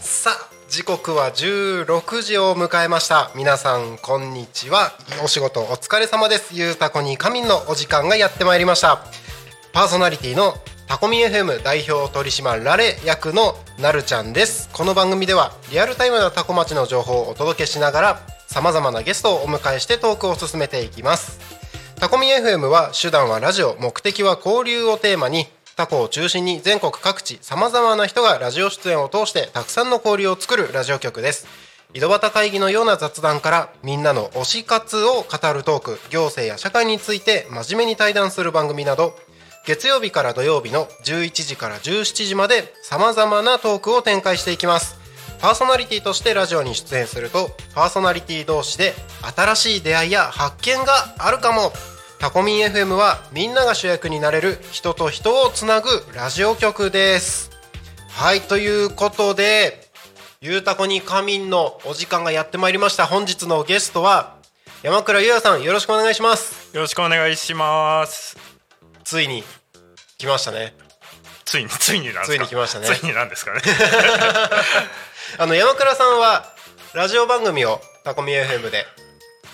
さあ時刻は16時を迎えました。皆さんこんにちは。お仕事お疲れ様です。ゆうたこに仮眠のお時間がやってまいりました。パーソナリティのタコミ FM 代表取締られ役のなるちゃんです。この番組ではリアルタイムなタコ町の情報をお届けしながらさまざまなゲストをお迎えしてトークを進めていきます。タコミ FM は手段はラジオ目的は交流をテーマにタコを中心に全国各地さまざまな人がラジオ出演を通してたくさんの交流を作るラジオ局です。井戸端会議のような雑談からみんなの推し活を語るトーク行政や社会について真面目に対談する番組など月曜日から土曜日の11時から17時までさまざまなトークを展開していきます。パーソナリティとしてラジオに出演するとパーソナリティ同士で新しい出会いや発見があるかも。タコミン FM はみんなが主役になれる人と人をつなぐラジオ局です。はいということでゆうたこに仮眠のお時間がやってまいりました。本日のゲストは山倉優也さんよろしくお願いします。よろしくお願いします。ついに来ましたねついについになんですか？ついに来ましたねついになんですかね？あの山倉さんはラジオ番組をタコミ FM で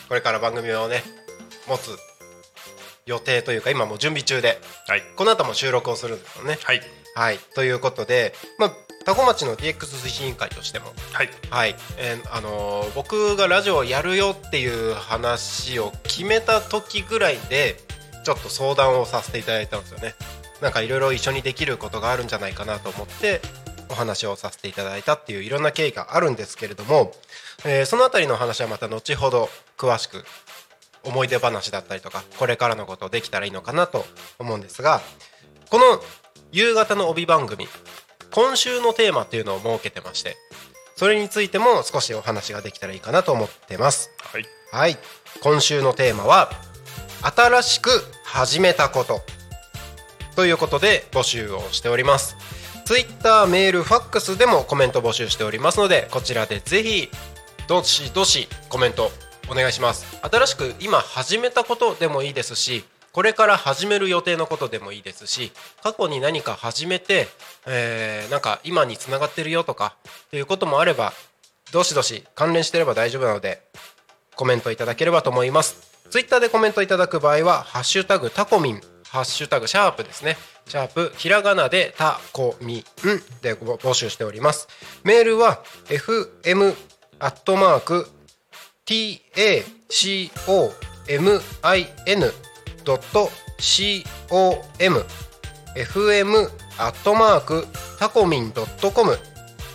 これから番組をね持つ予定というか今もう準備中ではいこの後も収録をするんですよね。はいはいということで、まあ、タコ町の DX 推進委員会としても、はいはいえーあのー僕がラジオをやるよっていう話を決めた時ぐらいでちょっと相談をさせていただいたんですよね。なんかいろいろ一緒にできることがあるんじゃないかなと思ってお話をさせていただいたっていういろんな経緯があるんですけれども、えーそのあたりの話はまた後ほど詳しく思い出話だったりとかこれからのことをできたらいいのかなと思うんですがこの夕方の帯番組今週のテーマっていうのを設けてましてそれについても少しお話ができたらいいかなと思ってます。はい。はい。今週のテーマは新しく始めたことということで募集をしております。ツイッターメールファックスでもコメント募集しておりますのでこちらでぜひどしどしコメントお願いします。新しく今始めたことでもいいですしこれから始める予定のことでもいいですし過去に何か始めて、えーなんか今につながってるよとかっていうこともあればどしどし関連してれば大丈夫なのでコメントいただければと思います。ツイッターでコメントいただく場合は「ハッシュタグタコミン」「ハッシュタグシャープですね。シャープひらがなでタコミンで募集しております。メールは fm アットマーク tacomin ドット com fm アットマークタコミンドットコム。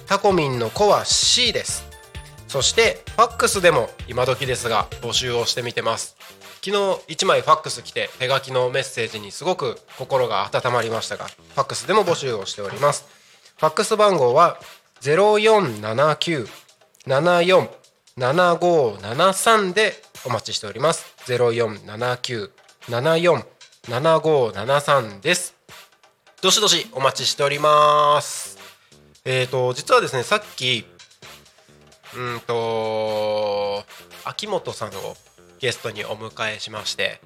タコミンの子は C です。そしてファックスでも今時ですが募集をしてみてます。昨日1枚ファックス来て手書きのメッセージにすごく心が温まりましたがファックスでも募集をしております。ファックス番号は0479747573でお待ちしております。0479747573です。どしどしお待ちしております。えーと実はですねさっきうんと秋元さんをゲストにお迎えしまして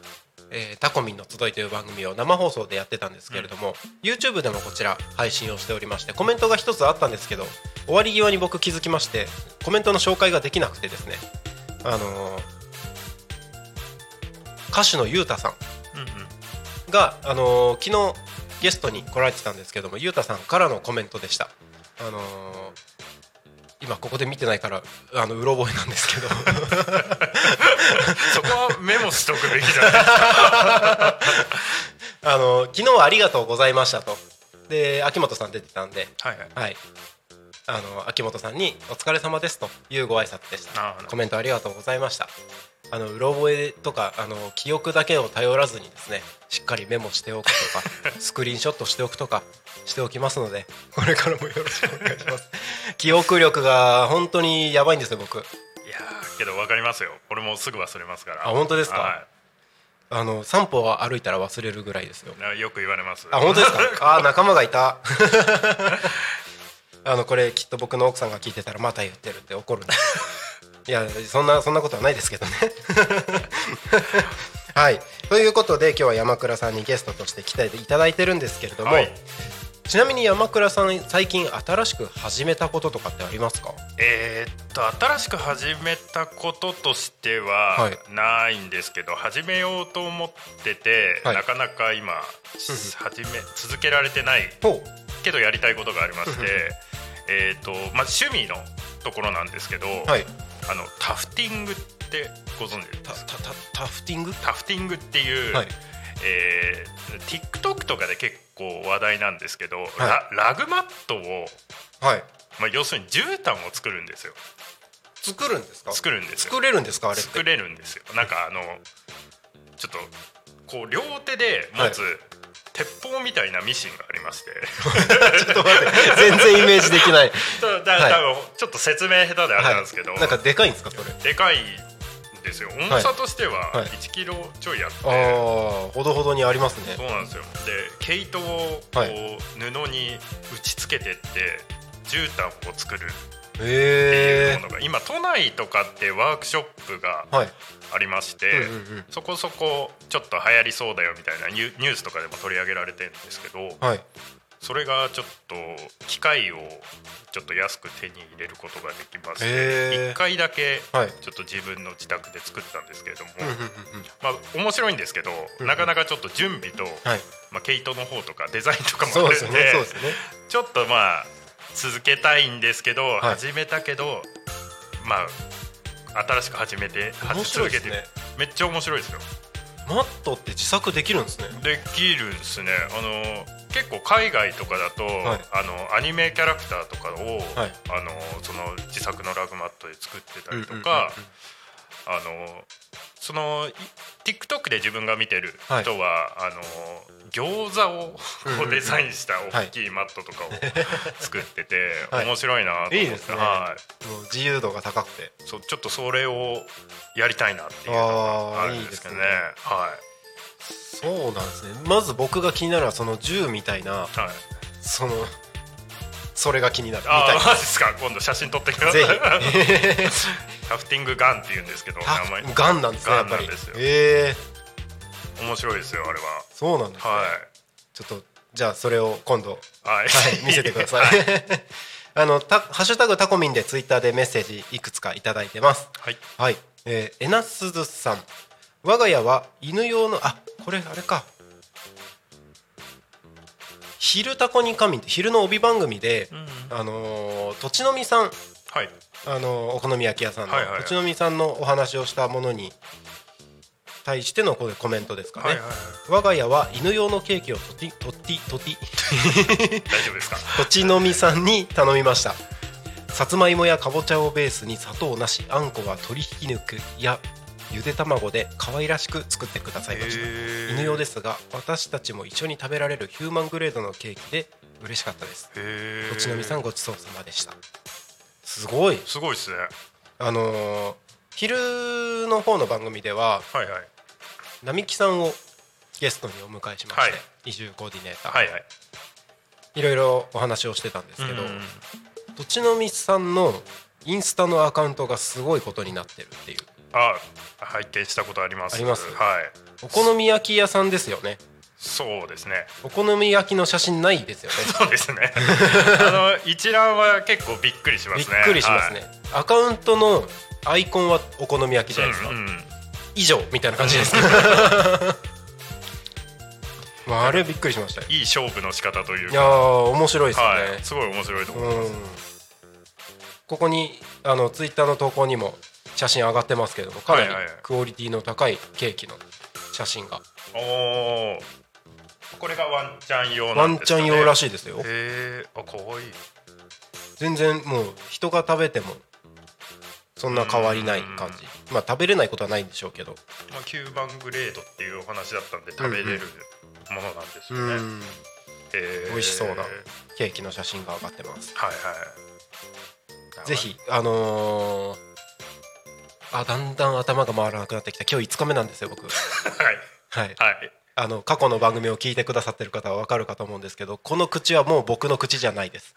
「えータコミンの集い」という番組を生放送でやってたんですけれども、YouTube でもこちら配信をしておりましてコメントが一つあったんですけど終わり際に僕気づきましてコメントの紹介ができなくてですねあのー歌手のゆうたさんうんうんが、あのー昨日ゲストに来られてたんですけどもゆうたさんからのコメントでした。あのー今ここで見てないからあのうろ覚えなんですけど。そこはメモしとくべきじゃない。あの昨日はありがとうございましたと。で秋元さん出てたんで。はいはい。はい。あの秋元さんにお疲れ様ですというご挨拶でした。コメントありがとうございました。あのうろ覚えとかあの記憶だけを頼らずにですねしっかりメモしておくとか スクリーンショットしておくとかしておきますのでこれからもよろしくお願いします。記憶力が本当にやばいんですよ僕。いやーけどわかりますよ。俺もすぐ忘れますから。あ本当ですか？はい。あの散歩は歩いたら忘れるぐらいですよ。なよく言われます。あ本当ですか？あ仲間がいた。あのこれきっと僕の奥さんが聞いてたらまた言ってるって怒るんで。すいやそんなそんなことはないですけどね。はい。ということで今日は山倉さんにゲストとして来ていただいてるんですけれども、はいちなみに山倉さん最近新しく始めたこととかってありますか？えーっと新しく始めたこととしてははい。ないんですけど、始めようと思ってて、はい。なかなか今始め続けられてないほけどやりたいことがありましてえーっとまず趣味のところなんですけど、うはい。あのタフティングってご存知ですか？タタタタフティング？タフティングっていう、はいえー TikTok とかで結構話題なんですけど、ララグマットを、はい。まあ、要するに絨毯を作るんですよ。作るんですか？作るんですよ。作れるんですかあれ作れるんですよ。なんかあのちょっとこう両手で持つ、鉄砲みたいなミシンがありまして。ちょっと待って全然イメージできない。だだはい。多分ちょっと説明下手であれなんですけど、はい、なんかでかいんですかそれ？でかいんですよ。重さとしてははい。1キロちょいあって、ああほどほどにありますね。そうなんですよ。で毛糸をこう、はい。布に打ち付けてって絨毯を作るっていうものが、今都内とかってワークショップがはい。ありまして、うんうんうん。そこそこちょっと流行りそうだよみたいなニュニュースとかでも取り上げられてるんですけどはいそれがちょっと機械をちょっと安く手に入れることができましてへー。1回だけはい。ちょっと自分の自宅で作ったんですけれども、うんうんうんうん。まあ面白いんですけど、うんなかなかちょっと準備と、はい。まあ、毛糸の方とかデザインとかもあるんでねね。ちょっとまあ続けたいんですけど、い。始めたけどまあ新しく始めて面白いですね。続けてめっちゃ面白いですよ。マットって自作できるんですね。できるんですね。あの結構海外とかだと、い。あのアニメキャラクターとかを、はい。あのその自作のラグマットで作ってたりとか、あのそのい TikTok で自分が見てる人は、あの餃子をデザインした大きいマットとかを作ってて、はい。面白いなと思って、いいですね。はもう自由度が高くて。い、そうちょっとそれをやりたいなっていうのがあるんですけどね。いいね。はそうなんですね。まず僕が気になるのはその銃みたいないはい。そのそれが気になる。みあたい。あマジですか？今度写真撮ってきます。ぜひ。タフティングガンって言うんですけどあ名前。ガンなんですねやっぱり。ガンなんですよ。ええ面白いですよあれそうなんですね。はちょっとじゃあそれを今度いはい、はい、見せてください。あのたハッシュタグタコミンでツイッターでメッセージいくつかいただいてます。はい。はい、えー、えなすずさん。我が家は犬用のあこれあれか。昼タコに神って昼の帯番組で、うんあのー土地のみさん。はい。あのーお好み焼き屋さんの、はいはいはい。土地のみさんのお話をしたものに対してのこれコメントですかね。はいはいはい。我が家は犬用のケーキをとてとってとて 大丈夫ですか？土地のみさんに頼みました。さつまいもやかぼちゃをベースに砂糖なしあんこは鶏ひき肉やゆで卵で可愛らしく作ってくださいました。犬用ですが私たちも一緒に食べられるヒューマングレードのケーキで嬉しかったです。へ土地のみさんごちそうさまでした。すごい。すごいですね。あのー昼の方の番組でははいはい。並木さんをゲストにお迎えしまして、はい。移住コーディネーター、はいはい。いろいろお話をしてたんですけど、うん土地のみさんのインスタのアカウントがすごいことになってるっていうあ拝見したことあります。あります。はい。お好み焼き屋さんですよね。そうですね。お好み焼きの写真ないですよね。そうですね。あの一覧は結構びっくりしますね。びっくりしますね、アカウントのアイコンはお好み焼きじゃはいないですか、うんうん。以上みたいな感じです。まああれびっくりしましたよ。いい勝負の仕方というか。いやー面白いですよね、はい。すごい面白いと思います。うん。ここにあのツイッターの投稿にも写真上がってますけどもかなりクオリティの高いケーキの写真が。おおこれがワンチャン用ワンなんですか、ね、チャン用らいしいですよ。へえあ可愛い全然もう人が食べてもそんな変わりない感じ。まあ食べれないことはないんでしょうけど。まあ、9番グレードっていうお話だったんで食べれるものなんですうよね、んへー。美味しそうなケーキの写真が上がってます。はいはい。ぜひあのーあだんだん頭が回らなくなってきた。今日5日目なんですよ僕。はい。はい。はい。あの過去の番組を聞いてくださってる方は分かるかと思うんですけどこの口はもう僕の口じゃないです。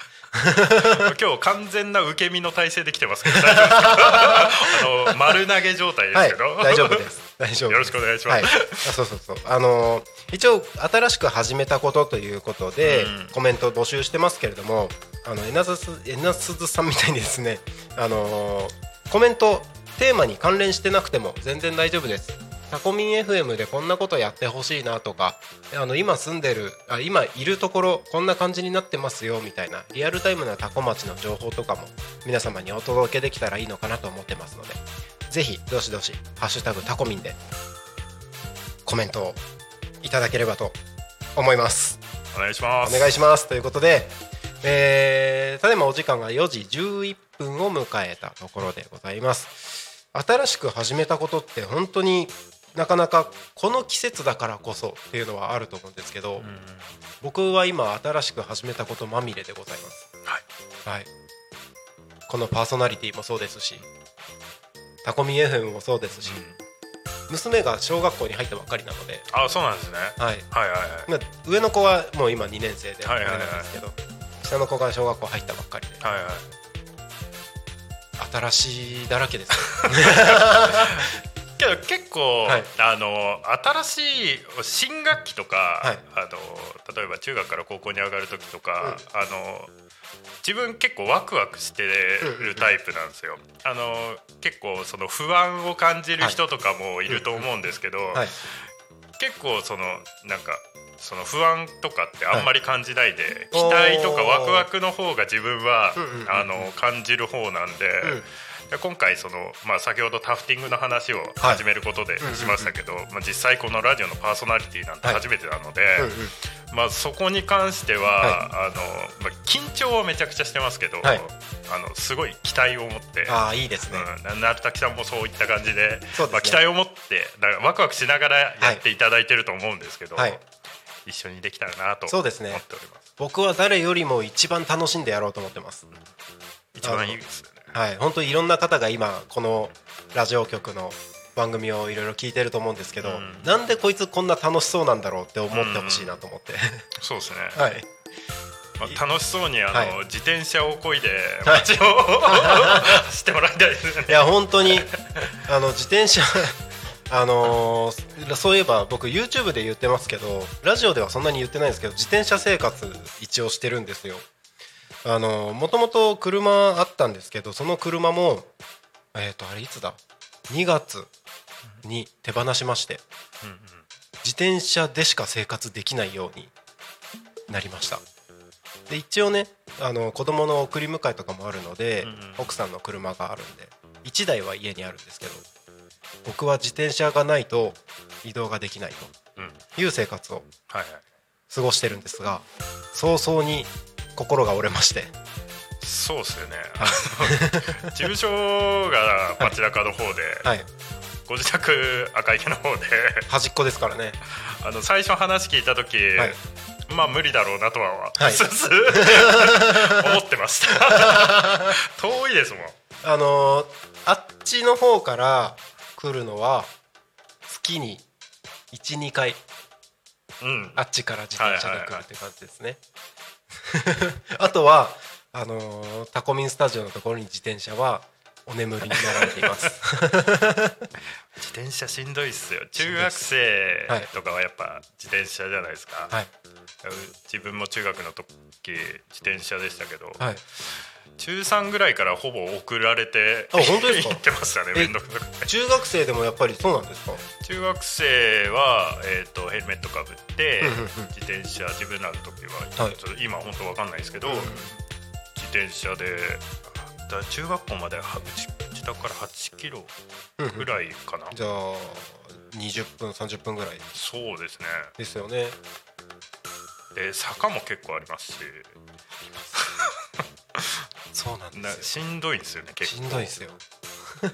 今日完全な受け身の体勢で来てますけど大丈夫ですか？あの丸投げ状態ですはい。けど、大丈夫です。大丈夫よろしくお願いします。はい、あそうそうそう。あのー一応新しく始めたことということで、うん。コメント募集してますけれどもあのえなすすえなすずさんみたいにですねあのーコメントテーマに関連してなくても全然大丈夫です。タコミン FM でこんなことやってほしいなとかあの今住んでるあ今いるところこんな感じになってますよみたいなリアルタイムなタコ町の情報とかも皆様にお届けできたらいいのかなと思ってますのでぜひどしどし「ハッシュタグタコミン」でコメントをいただければと思います。お願いします。お願いします。ということで、えー、ただいまお時間が4時11分を迎えたところでございます新しく始めたことって本当になかなかこの季節だからこそっていうのはあると思うんですけど、うん僕は今新しく始めたことまみれでございます。はい。はい。このパーソナリティもそうですしタコミ FM もそうですし、娘が小学校に入ったばっかりなので、あそうなんですね。はい。はいはいはい。まあ、上の子はもう今2年生であれはいはいはい。なんですけど、下の子が小学校入ったばっかりで。はいはい新しいだらけです。ね けど結構、はい。あの新しい新学期とか、はい。あの例えば中学から高校に上がる時とか、あの自分結構ワクワクしてるタイプなんですよ。あの結構その不安を感じる人とかもいると思うんですけど、はい結構そのなんかその不安とかってあんまり感じないで、おー期待とかワクワクの方が自分は、あの感じる方なんで。うんで今回その、まあ、先ほどタフティングの話を始めることでしましたけど、まあ、実際このラジオのパーソナリティなんてはい。初めてなので、うんうん。まあ、そこに関しては、あのまあ、緊張はめちゃくちゃしてますけど、はい。あのすごい期待を持って。ああいいですね、うん、ななるたきさんもそういった感じでね。まあ、期待を持ってだからワクワクしながらやっていただいてると思うんですけど、はい。一緒にできたらなと思っております。僕は誰よりも一番楽しんでやろうと思ってます。一番いいですはい。本当にいろんな方が今このラジオ局の番組をいろいろ聞いてると思うんですけど、うん。なんでこいつこんな楽しそうなんだろうって思ってほしいなと思って、そうですね、はい。まあ、楽しそうにあの、はい。自転車をこいではい。街を、走ってもらいたいですね。いや本当にあの自転車 あのーそういえば僕 YouTube で言ってますけどラジオではそんなに言ってないんですけど自転車生活一応してるんですよあのーもともと車あったんですけどその車もえっ、とあれいつだ？2月に手放しましてうんうん自転車でしか生活できないようになりました。で一応ねあの子供の送り迎えとかもあるので、うんうん。奥さんの車があるんで1台は家にあるんですけど僕は自転車がないと移動ができないうん。という生活を過ごしてるんですが早々に心が折れまして。そうですよね。事務所が街中の方で、はい。ご自宅赤池の方で。端っこですからね。あの最初話聞いた時、はい。まあ無理だろうなとは、はい。思ってました。遠いですもん。あのーあっちの方から来るのは月に12回。うん。あっちから自転車で来るって感じですね。あとはあのータコミンスタジオのところに自転車はお眠りになられています。自転車しんどいっすよ。中学生はい。とかはやっぱ自転車じゃないですか、はい。自分も中学の時自転車でしたけど、はい。中3ぐらいからほぼ送られてあ本当ですか？行ってましたねえ面倒くさくて。中学生でもやっぱりそうなんですか？中学生は、えー、とヘルメットかぶって自転車自分らの時は、はい。ちょっと今本当わかんないですけど、うん自転車でだ中学校まで自宅から8キロぐらいかな、じゃあ20分30分ぐらい。そうですね。ですよね。で坂も結構ありますしそうなんなですよ。しんどいんですよね結し構んどいですよ。だ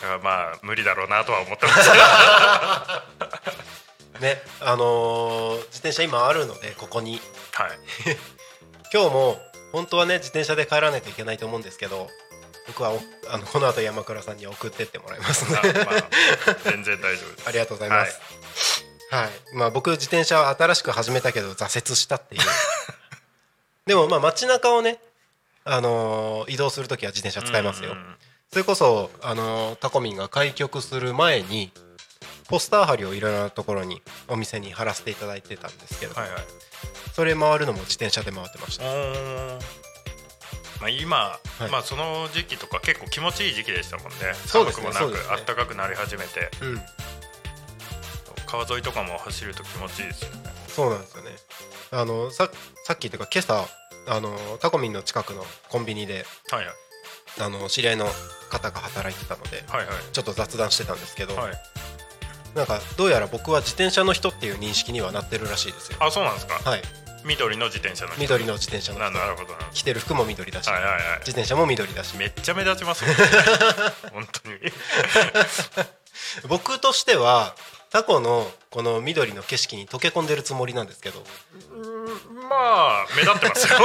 からまあ無理だろうなとは思ってます。ねあのー自転車今あるのでここに。はい。今日も本当はね自転車で帰らないといけないと思うんですけど僕はおあのこの後山倉さんに送ってってもらいますので。あまあ全然大丈夫です。ありがとうございます。はい。まあ僕自転車新しく始めたけど挫折したっていう。でもまあ街中をねあのー移動する時は自転車使いますよ、うんそれこそあのータコミンが開局する前にポスター貼りをいろいろなところにお店に貼らせていただいてたんですけど、はいはい。それ回るのも自転車で回ってました、まあ、今、はい。まあその時期とか結構気持ちいい時期でしたもんね。寒くもなく、そうですね暖かくなり始めてうん川沿いとかも走ると気持ちいいですよねそうなんですよね。あのささっきというか今朝あのタコミンの近くのコンビニではいはい。あの知り合いの方が働いてたのではいはい。ちょっと雑談してたんですけど、はい。なんかどうやら僕は自転車の人っていう認識にはなってるらしいですよ。あそうなんですか？はい。緑の自転車の人。緑の自転車のな人。なるほどな。着てる服も緑だし、はいはいはい。自転車も緑だし。めっちゃ目立ちますよ 本当に。僕としてはタコのこの緑の景色に溶け込んでるつもりなんですけど。まあ目立ってますよ。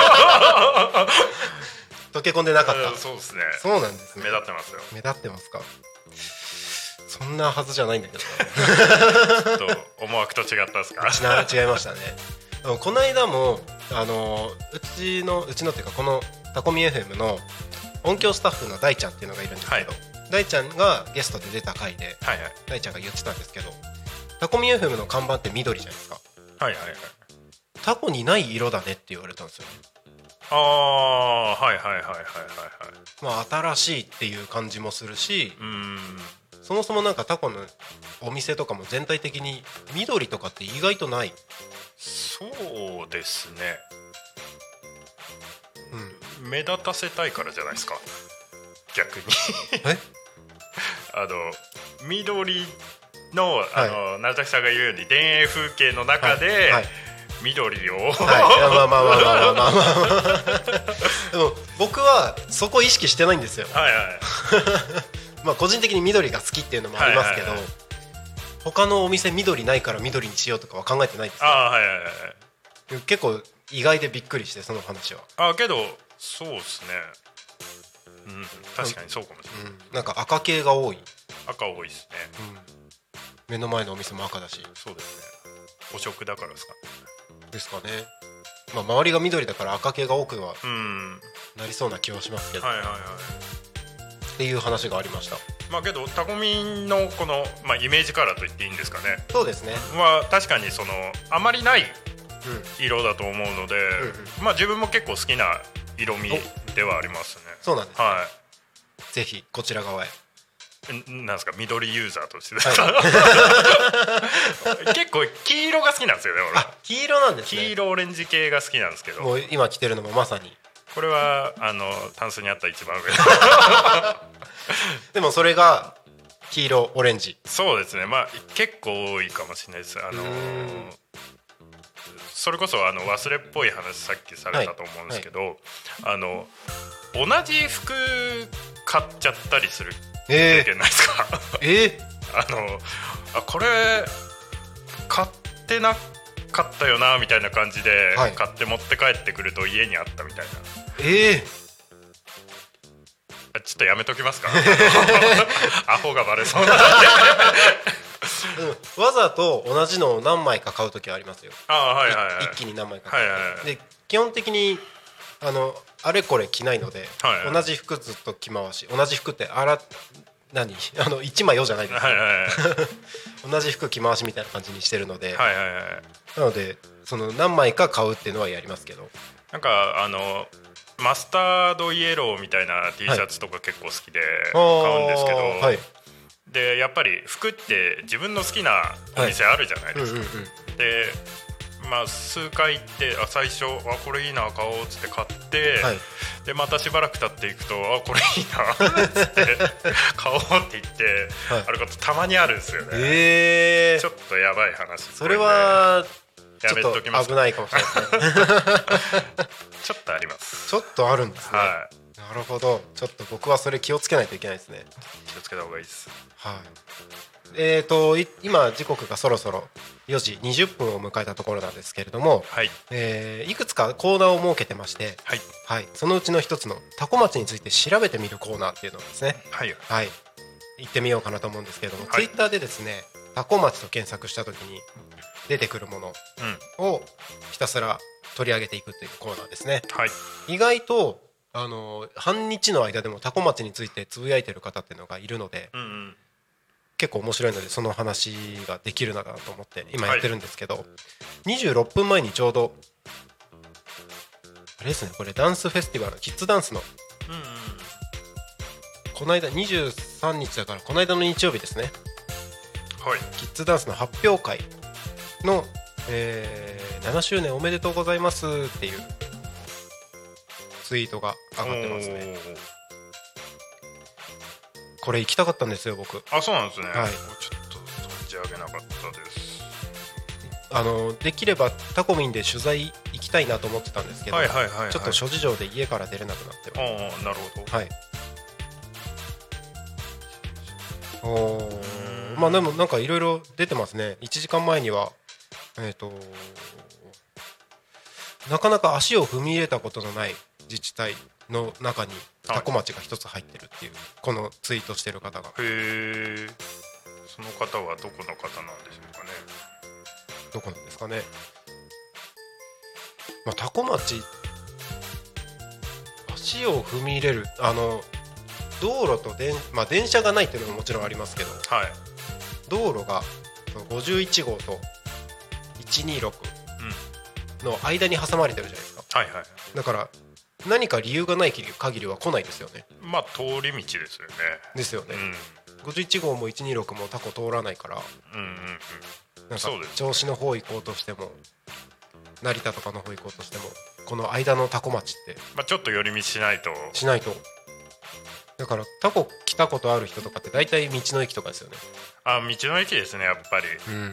溶け込んでなかった、うんそうですね。そうなんですね。目立ってますよ。目立ってますか。そんなはずじゃないんだけど。ちょっと思惑と違ったですか？な違いましたね。この間もあのうちのうちのっていうかこのタコミ FM の音響スタッフの大ちゃんっていうのがいるんですけど、大ちゃんがゲストで出た回ではいはい。大ちゃんが言ってたんですけどタコミ FM の看板って緑じゃないですか。はいはいはい。タコにない色だねって言われたんですよ。ああはいはいはいはいはいはい。まあ新しいっていう感じもするしうーん。そもそもなんかタコのお店とかも全体的に緑とかって意外とない、そうですね。うん、目立たせたいからじゃないですか。逆に。え？あの緑のあの、成、崎さんが言うように田園風景の中で、緑を、はい、まあまあまあまあまあまあ、まあ、でも僕はそこ意識してないんですよ。はい、はい、まあ個人的に緑が好きっていうのもありますけど、はいはいはい。他のお店緑ないから緑にしようとかは考えてないです、あはいはいはい結構意外でびっくりしてその話は。あけどそうですね。うん確かにそうかもしれない、うん、なんか赤系が多い。赤多いですね、うん。目の前のお店も赤だし。そうですね。汚職だからですか。ですかね。まあ周りが緑だから赤系が多くはうん。なりそうな気はしますけど、はいはいはい。っていう話がありました。まあけどタコミンのこの、まあ、イメージカラーと言っていいんですかね。そうですね。は確かにそのあまりないうん。色だと思うので、うまあ自分も結構好きな色味ではありますね。そうなんです、はぜひこちら側へ。いんなんですか緑ユーザーとして。ですはか、結構黄色が好きなんですよね俺あ黄色なんです黄ね色オレンジ系が好きなんですけど。もう今着てるのもまさに。これはあのタンスにあった一番上。でもそれが黄色オレンジ。そうですね。まあ結構多いかもしれないです。あのそれこそあの忘れっぽい話さっきされたと思うんですけど、あの同じ服買っちゃったりする経えー、験ないですか？えあのあこれ買ってなかったよなみたいな感じで、はい。買って持って帰ってくると家にあったみたいな。ー、えあちょっとやめときますか？アホがバレそうな。ーうん、わざと同じのを何枚か買う時はありますよ、あはいはいはい。一気に何枚か。買って、はいはいはい。で基本的にあのあれこれ着ないので、はいはい。同じ服ずっと着回し。同じ服ってあら何？あの1枚よじゃないです、はいはいはい。同じ服着回しみたいな感じにしてるので、はいはいはい。なのでその何枚か買うっていうのはやりますけど。なんかあのマスタードイエローみたいな T シャツとか結構好きで買うんですけど、あーはい。でやっぱり服って自分の好きなお店あるじゃないですか、うんうんうん。でまあ数回行ってあ最初あこれいいな買おうっつって買って、はい。でまたしばらく経っていくとあこれいいなっつって買おうって言って、はい。あることたまにあるんですよね、え。ーちょっとやばい話。それはやめときます。と危ないかもしれない。ちょっとあります。ちょっとあるんですね、はい。なるほど。ちょっと僕はそれ気をつけないといけないですね。気をつけた方がいいです。はいえーとい今時刻がそろそろ4時20分を迎えたところなんですけれども、はい。えーいくつかコーナーを設けてまして、はい。はい、そのうちの一つのタコ町について調べてみるコーナーっていうのをですねはい。はい。行ってみようかなと思うんですけれども、はい。ツイッターでですねタコ町と検索した時に出てくるものうん。をひたすら取り上げていくというコーナーですね。はい。意外とあの半日の間でもタコ町についてつぶやいてる方っていうのがいるのでうんうん結構面白いのでその話ができるなと思って今やってるんですけど、26分前にちょうどあれですねこれダンスフェスティバルキッズダンスの。うんうんこの間23日だからこの間の日曜日ですね。はい。キッズダンスの発表会の、えー7周年おめでとうございますっていうツイートが上がってますねこれ行きたかったんですよ僕。あそうなんですね、はい。ちょっと存じ上げなかったです。あのできればタコミンで取材行きたいなと思ってたんですけど、はいはいはい、はい、ちょっと諸事情で家から出れなくなってああなるほど。はい。おー。まあでもなんかいろいろ出てますね。1時間前にはえっ、となかなか足を踏み入れたことのない自治体の中にタコ町が一つ入ってるっていう、このツイートしてる方が。へえその方はどこの方なんでしょうかね。どこなんですかね、まあ、タコ町足を踏み入れるあの道路と電,、まあ、電車がないっていうのももちろんありますけどはい。道路がその51号と126の間に挟まれてるじゃないですか。はいはい。だから何か理由がない限りは来ないですよね。まあ通り道ですよね。ですよね。うん、51号も126もタコ通らないからうんうんうん。なんかそうです銚子の方行こうとしても成田とかの方行こうとしてもこの間のタコ町って。まあちょっと寄り道しないと。しないと。だからタコ来たことある人とかって大体道の駅とかですよね。あ道の駅ですねやっぱり。うん。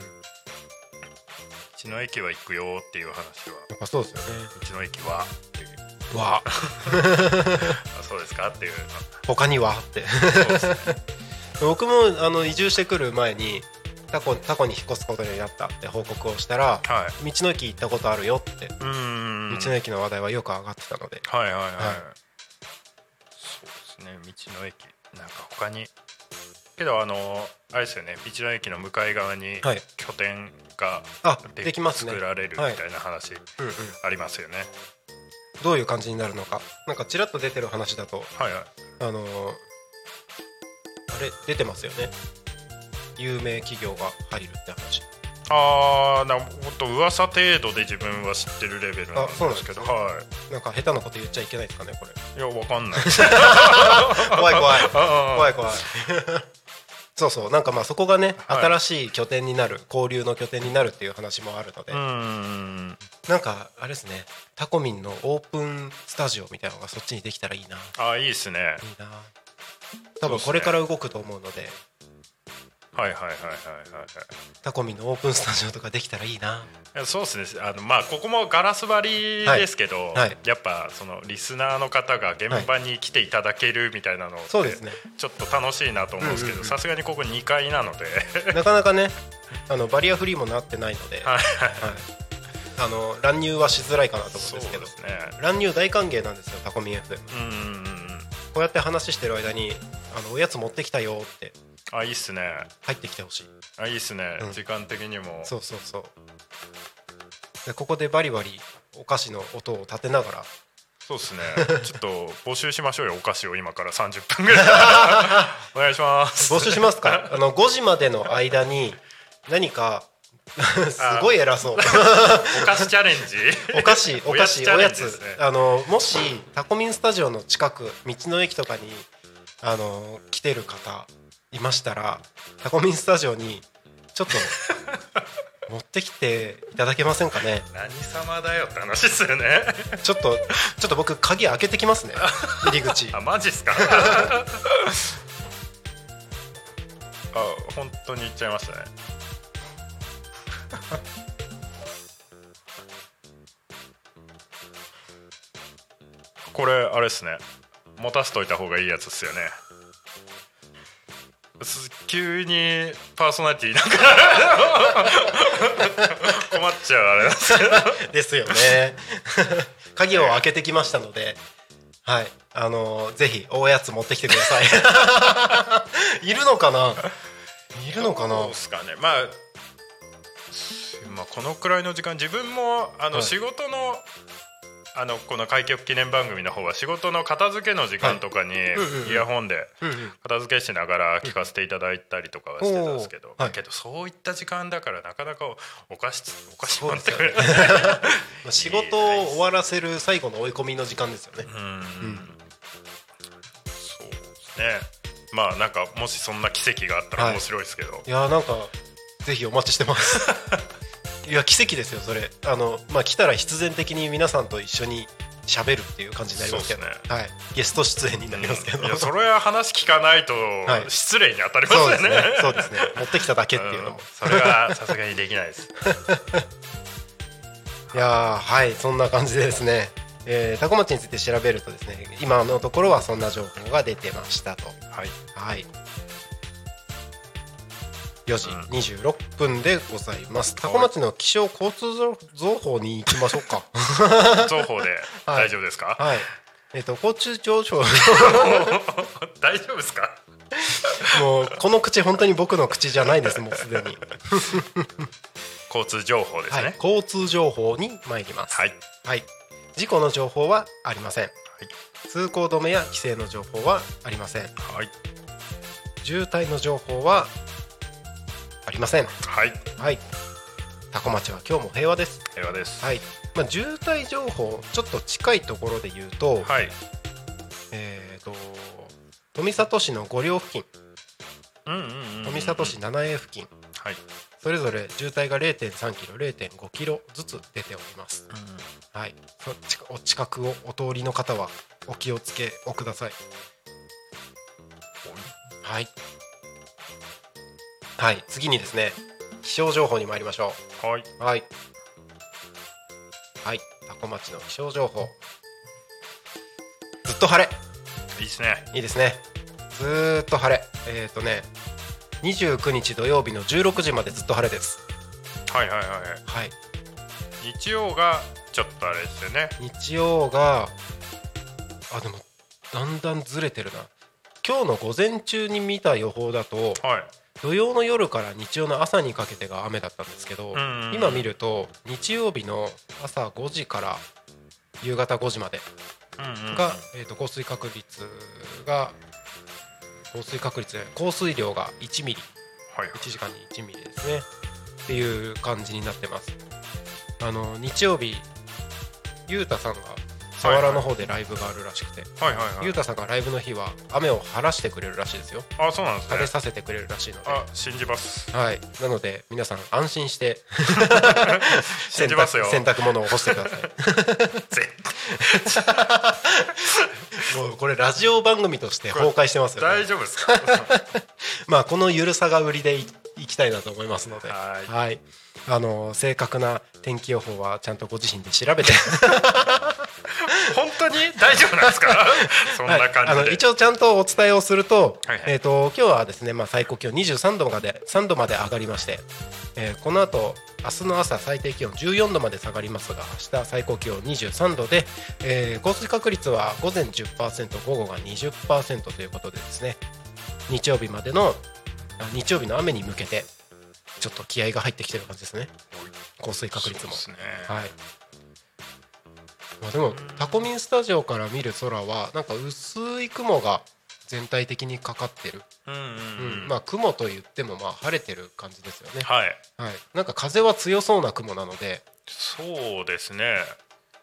道の駅は行くよっていう話は。やっぱそうですよね。道の駅はわ。あ そうですかっていう。他にはって。ね。僕もあの移住してくる前にタコタコに引っ越すことになったって報告をしたらはい。道の駅行ったことあるよって道の駅の話題はよく上がってたので。はいはいはい、はい。そうですね道の駅。なんか他に。けどあのあれですよね道の駅の向かい側にはい。拠点があできますね。作られるみたいな話うんうん。ありますよね、どういう感じになるのか。なんかちらっと出てる話だとはいはい。あのーあれ出てますよね。有名企業が入るって話。ああな本当噂程度で自分は知ってるレベルなんあそうなんですけどねはなんか下手なこと言っちゃいけないですかねこれ。いいやわかんない。怖い怖い。怖怖い怖い。そうそう。なんかまあそこがね、はい。新しい拠点になる交流の拠点になるっていう話もあるので、うーんなんかあれですね。タコミンのオープンスタジオみたいなのがそっちにできたらいいな。あーいいですね。いいな。多分これから動くと思うので。はいはいはいはいはいはい。タコミンのオープンスタジオとかできたらいいな。そうですね。あのまあここもガラス張りですけど、はい。はいやっぱそのリスナーの方が現場に来ていただけるみたいなのって、そうですね。ちょっと楽しいなと思うんですけどさすがにここ2階なので。なかなかねあのバリアフリーもなってないので、はい。はいあの乱入はしづらいかなと思うんですけど。ね。乱入大歓迎なんですよタコミン FM うんうんうんこうやって話してる間にあのおやつ持ってきたよって。あいいっすね。入ってきてほしい。あいいっすね、うん。時間的にも。そうそうそう。でここでバリバリお菓子の音を立てながら。そうですね。ちょっと募集しましょうよお菓子を今から。30分ぐらい。お願いします。募集しますか？あの5時までの間に何か すごい偉そう。お菓子チャレンジ。お菓子 お菓子おやつあのもしタコミンスタジオの近く道の駅とかにあの来てる方いましたらタコミンスタジオにちょっと持ってきていただけませんかね？何様だよって話ですよね。ちょっとちょっと僕鍵開けてきますね。入り口。あマジっすか？あ本当に言っちゃいましたね これあれですね。持たせといた方がいいやつっすよね。す 急にパーソナリティいなくなる困っちゃうあれなんですよね。鍵を開けてきましたので。はい。あのぜひおやつ持ってきてください。いるのかな？いるのかな？すかね。まあすまあ、このくらいの時間自分もあのはい。仕事の、あのこの開局記念番組の方は仕事の片付けの時間とかにイヤホンで片付けしながら聞かせていただいたりとかはしてたんですけど、おーはい。けどそういった時間だからなかなかお菓子お菓子もってそうですよね まあ仕事を終わらせる最後の追い込みの時間ですよね。うん。そうですね。まあなんかもしそんな奇跡があったら面白いですけど、いやーなんかぜひお待ちしてます いや奇跡ですよそれ。あのまあ来たら必然的に皆さんと一緒に喋るっていう感じになりますけど。そうっすはい。ゲスト出演になりますけど、いやそれは話聞かないと はい。失礼に当たりますそうですよね。ねそうですね。持ってきただけっていうのも、うん。それはさすがにできないです。いやーはい。そんな感じでですね、えー、タコ町について調べるとですね今のところはそんな情報が出てましたと。はい。はい4時26分でございます、タコ町の気象交通情報に行きましょうか。双方で 大丈夫ですか？はい。えっ、と交通情報。大丈夫ですか？もうこの口本当に僕の口じゃないですもうすでに、交通情報ですはい。ね。交通情報に参ります。はい。はい、事故の情報はありません、通行止めや規制の情報はありません。はい。渋滞の情報はありません。はい。はい。タコ町は今日も平和です。平和です。はい、まあ、渋滞情報ちょっと近いところで言うと、はい。えー、と富里市の五両付近。うんうんうんうん。富里市 7A 付近。はい。それぞれ渋滞が0.3キロ0.5キロずつ出ております。はい。そっちお近くをお通りの方はお気をつけおください。はいはい次にですね気象情報に参りましょはい。うはい。はい多古町の気象情報。ずっと晴れ。いいですね。いいですね。ずーっと晴れ。えっ、ー、とね29日土曜日の16時までずっと晴れです。はいはいはい。はい。日曜がちょっとあれですよね。日曜があでもだんだんずれてるな今日の午前中に見た予報だとはい。土曜の夜から日曜の朝にかけてが雨だったんですけど、今見ると日曜日の朝5時から夕方5時まで。が、えー、と降水確率が降水確率降水量が1ミリはい。1時間に1ミリですねっていう感じになってますあの日曜日ゆうたさんが佐原の方でライブがあるらしくて、はいはいはい。ゆうたさんがライブの日は雨を晴らしてくれるらしいですよ。あ、そうなんですね。晴れ。させてくれるらしいので。あ、信じます。はい。なので皆さん安心して。信じますよ。洗濯物を干してください。ぜ もうこれラジオ番組として崩壊してますよね。大丈夫ですか？まあこのゆるさが売りでいいきたいなと思いますので。はい。あの正確な天気予報はちゃんとご自身で調べて 本当に大丈夫なんですか？そんなはい、あ。の一応ちゃんとお伝えをすると,、はいはいえー、と今日はですね、まあ、最高気温23度まで3度まで上がりまして、えーこの後明日の朝最低気温14度まで下がりますが明日最高気温23度で、えー降水確率は午前10%午後が20%ということでですね日曜日までのあ日曜日の雨に向けてちょっと気合が入ってきてる感じですね降水確率もね。はい。まあでもタコミンスタジオから見る空はなんか薄い雲が全体的にかかってる、うんうんうんうん。まあ雲と言ってもまあ晴れてる感じですよね。はい。はい。なんか風は強そうな雲なのでそうですね。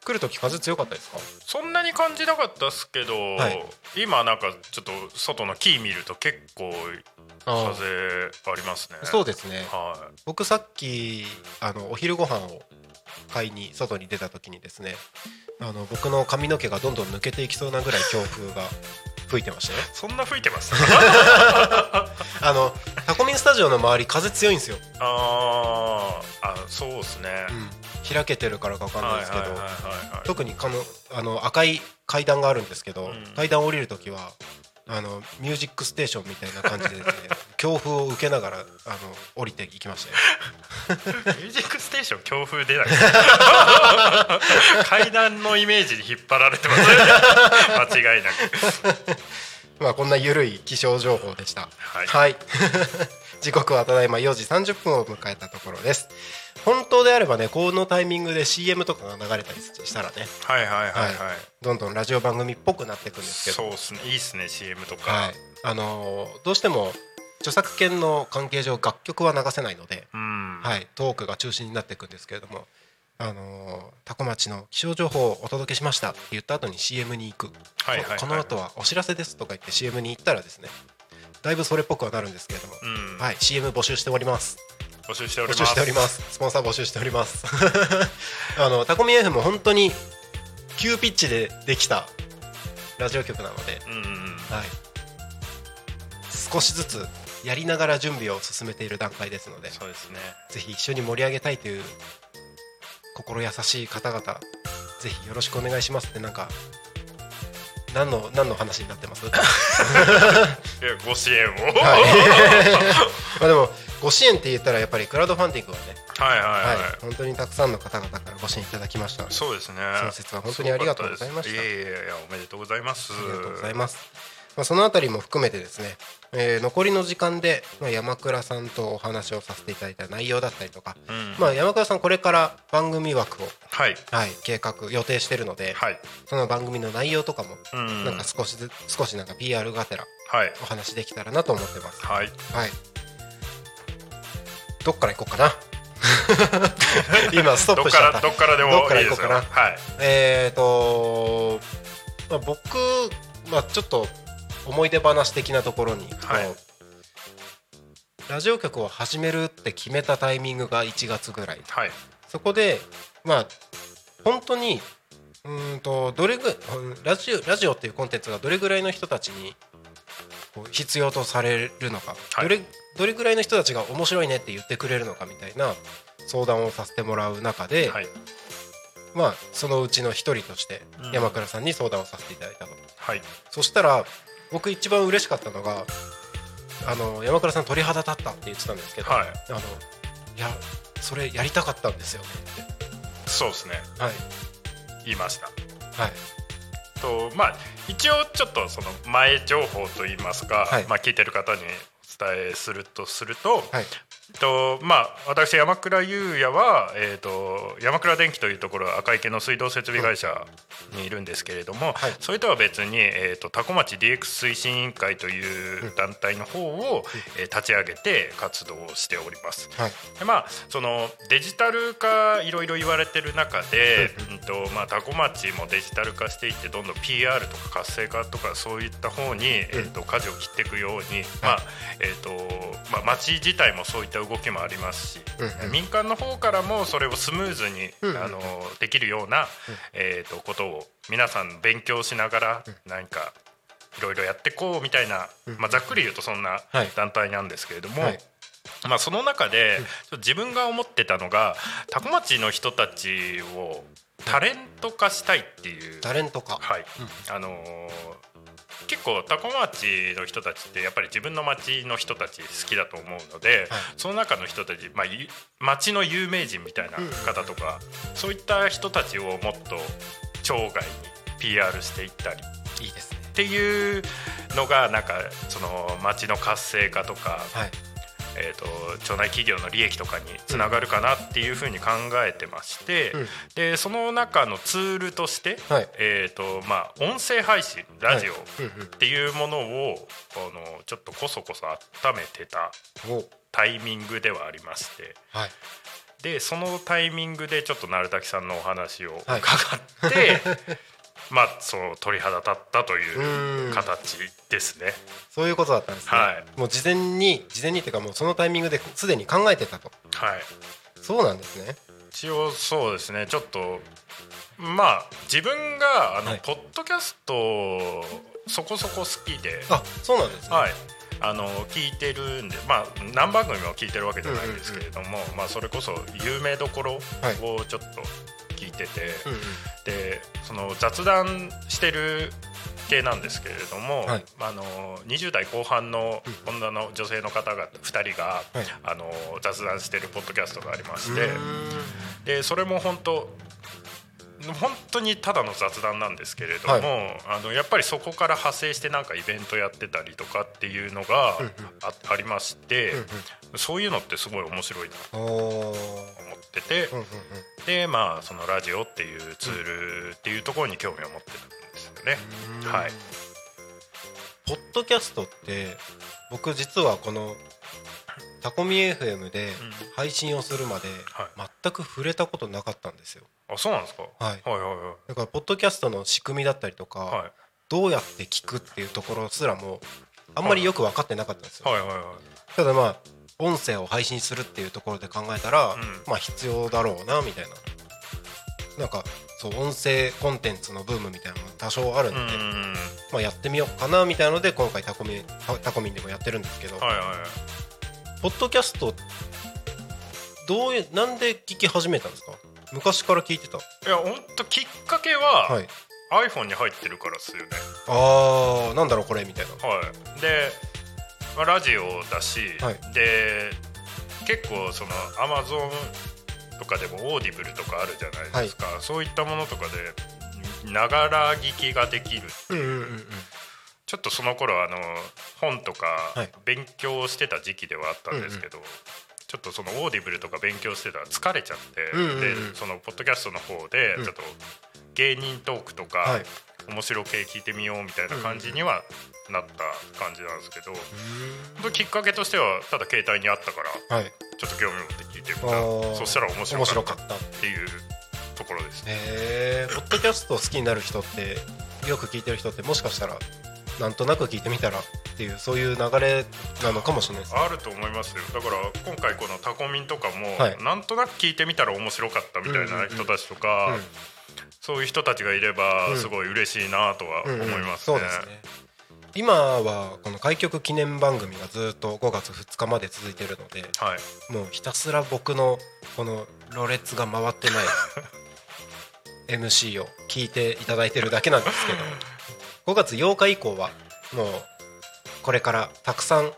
来る時風強かったですか？そんなに感じなかったっすけど、はい今なんかちょっと外の木見ると結構あ風ありますね。あそうですね。は僕さっきあのお昼ご飯を買いに外に出た時にですね、あの僕の髪の毛がどんどん抜けていきそうなぐらい強風が吹いてましたよ。い。そんな吹いてます？あのタコミンスタジオの周り風強いんですよ。あーあ、そうですね。うん、開けてるからか分かんないですけど、特にかのあの赤い階段があるんですけど、うん階段降りる時はあのミュージックステーションみたいな感じでね 強風を受けながらあの降りていきましたよ。ミュージックステーション強風出ない。階段のイメージに引っ張られてますね。間違いなく。まあこんなゆるい気象情報でした。はい。時刻はただいま4時30分を迎えたところです本当であればねこのタイミングで CM とかが流れたりしたらね。はいはいはいはい、どんどんラジオ番組っぽくなっていくんですけど。そうですね。いいっすね CM とか、はい、あのーどうしても著作権の関係上楽曲は流せないので、うん。はい、トークが中心になっていくんですけれども、あのー多古町の気象情報をお届けしましたって言った後に CM に行く、はいはいはいこの後はお知らせですとか言って CM に行ったらですねだいぶそれっぽくはなるんですけれども、うん。はい、CM 募集しております募集しており募ます。集しております。スポンサー募集しております。あのタコミ F も本当に急ピッチでできたラジオ局なので、うんうんうん。はい、少しずつやりながら準備を進めている段階ですのでそうですね。ぜひ一緒に盛り上げたいという心優しい方々ぜひよろしくお願いしますってなんか何の何の話になってます？はいいやご支援を、はい、まあでもご支援って言ったらやっぱりクラウドファンディングはね、はいはいはい。はい。本当にたくさんの方々からご支援いただきました。そうですね。その説は本当にありがとうございました。いやいやいやおめでとうございます。ありがとうございます。まあ、そのあたりも含めてですね、えー残りの時間で、まあ、山倉さんとお話をさせていただいた内容だったりとか、うん。まあ、山倉さんこれから番組枠を、はい。はい、計画予定してるので、はい。その番組の内容とかも、うん。なんか少し少しなんか PR がてらはい。お話できたらなと思ってます。はい。はい。どっから行こうかな？今ストッどっプしちゃった。からど。っからでどっもいいですから行こうかな？よはい。えーと、まあ、僕、まあ、ちょっと思い出話的なところに、はい。ラジオ局を始めるって決めたタイミングが1月ぐらい。はい。そこでまあ本当にうーんとどれぐうんラジオラジオっていうコンテンツがどれぐらいの人たちに必要とされるのか、はい。どれどれぐらいの人たちが面白いねって言ってくれるのかみたいな相談をさせてもらう中で、はい。まあそのうちの一人としてうん。山倉さんに相談をさせていただいたと、はい。そしたら僕一番嬉しかったのがあの山倉さん鳥肌立ったって言ってたんですけど、はい。あのいやそれやりたかったんですよねって。そうですね。はい。言いました。はい。とまあ一応ちょっとその前情報といいますか、はい。まあ聞いてる方にお伝えするとすると、はいとまあ私山倉優也は、えー、と山倉電機というところ赤池の水道設備会社にいるんですけれども、はい。それとは別に、えー、と多古町 DX 推進委員会という団体の方を、えー立ち上げて活動をしております。はい。でまあそのデジタル化いろいろ言われてる中で、うんとまあ、多古町もデジタル化していってどんどん PR とか活性化とかそういった方に、えー、と舵を切っていくように、まあえーとまあ、町自体もそういった動きもありますし、うんうん。民間の方からもそれをスムーズに、うんあのできるような、えー、とことを皆さん勉強しながら何かいろいろやっていこうみたいな、まあ、ざっくり言うとそんなはい。団体なんですけれども。はい。まあ、その中で自分が思ってたのが多古町の人たちをタレント化したいっていう、タレントかはい。あのー結構多古町の人たちってやっぱり自分の町の人たち好きだと思うので、はい。その中の人たち、まあ、ゆ町の有名人みたいな方とか、そういった人たちをもっと町外に PR していったりいいですね。っていうのがなんかその町の活性化とかはいえー、と町内企業の利益とかにつながるかなっていうふうに考えてまして、うん。でその中のツールとして、はい。えーとまあ、音声配信ラジオっていうものを、あのちょっとこそこそ温めてたお。タイミングではありまして。はい。でそのタイミングでちょっと鳴滝さんのお話をはい。伺って、まあそう鳥肌立ったとういう形ですね。そういうことだったんですね、はい。もう事前に事前にっていうかもうそのタイミングですでに考えてたと。はい。そうなんですね。一応そうですね。ちょっとまあ自分があの、はい。ポッドキャストそこそこ好きで、あそうなんですね。はい、あの聞いてるんでまあ何番組も聞いてるわけじゃないんですけれども、まあ、それこそ有名どころをちょっと聞いてて、うんうん。でその雑談してる系なんですけれども、はい。あの20代後半の女の女性の方々2人が、はい。あの雑談してるポッドキャストがありまして。でそれも本当本当にただの雑談なんですけれども、はい、あのやっぱりそこから派生してなんかイベントやってたりとかっていうのがあ,、ありまして、うんうん、そういうのってすごい面白いなと思ってて、うんうんうん、でまあそのラジオっていうツールっていうところに興味を持ってたんですよね。はい、ポッドキャストって僕実はこのタコミ FM で配信をするまで全く触れたことなかったんですよ。あそうなんですか、はい、はいはいはい。だからポッドキャストの仕組みだったりとか、はい、どうやって聞くっていうところすらもあんまりよく分かってなかったんですよ。はいはいはい、ただまあ音声を配信するっていうところで考えたら、うん、まあ必要だろうなみたいな。なんかそう音声コンテンツのブームみたいなのが多少あるんで、まあ、やってみようかなみたいなので今回タコミンタコミンでもやってるんですけど、はいはいはい、ポッドキャストどうなんで聞き始めたんですか？昔から聞いてた。いや本当きっかけは、はい、iPhone に入ってるからですよね。ああなんだろうこれみたいな。はい。で、まあ、ラジオだし、はい、で結構その Amazon とかでもオーディブルとかあるじゃないですか、はい、そういったものとかでながら聞きができるっていう,、うんうんうんうん。ちょっとその頃あの本とか勉強してた時期ではあったんですけど、ちょっとそのオーディブルとか勉強してたら疲れちゃって、でそのポッドキャストの方でちょっと芸人トークとか、面白系聞いてみようみたいな感じにはなった感じなんですけど、うん、きっかけとしてはただ携帯にあったから、はい、ちょっと興味持って聞いてみた。そしたら面白かったっていうところですね。ポッドキャスト好きになる人ってよく聞いてる人ってもしかしたらなんとなく聞いてみたらっていうそういう流れなのかもしれないです、ね、あると思いますよ。だから今回このタコミンとかも、はい、なんとなく聞いてみたら面白かったみたいな人たちとか、うんうん。うん、そういう人たちがいればすごい嬉しいなとは思いますね。うんうんうん、そうですね。今はこの開局記念番組がずっと5月2日まで続いてるので、はい、もうひたすら僕のこのろれつが回ってない MC を聞いていただいてるだけなんですけど 5月8日以降はもうこれからたくさん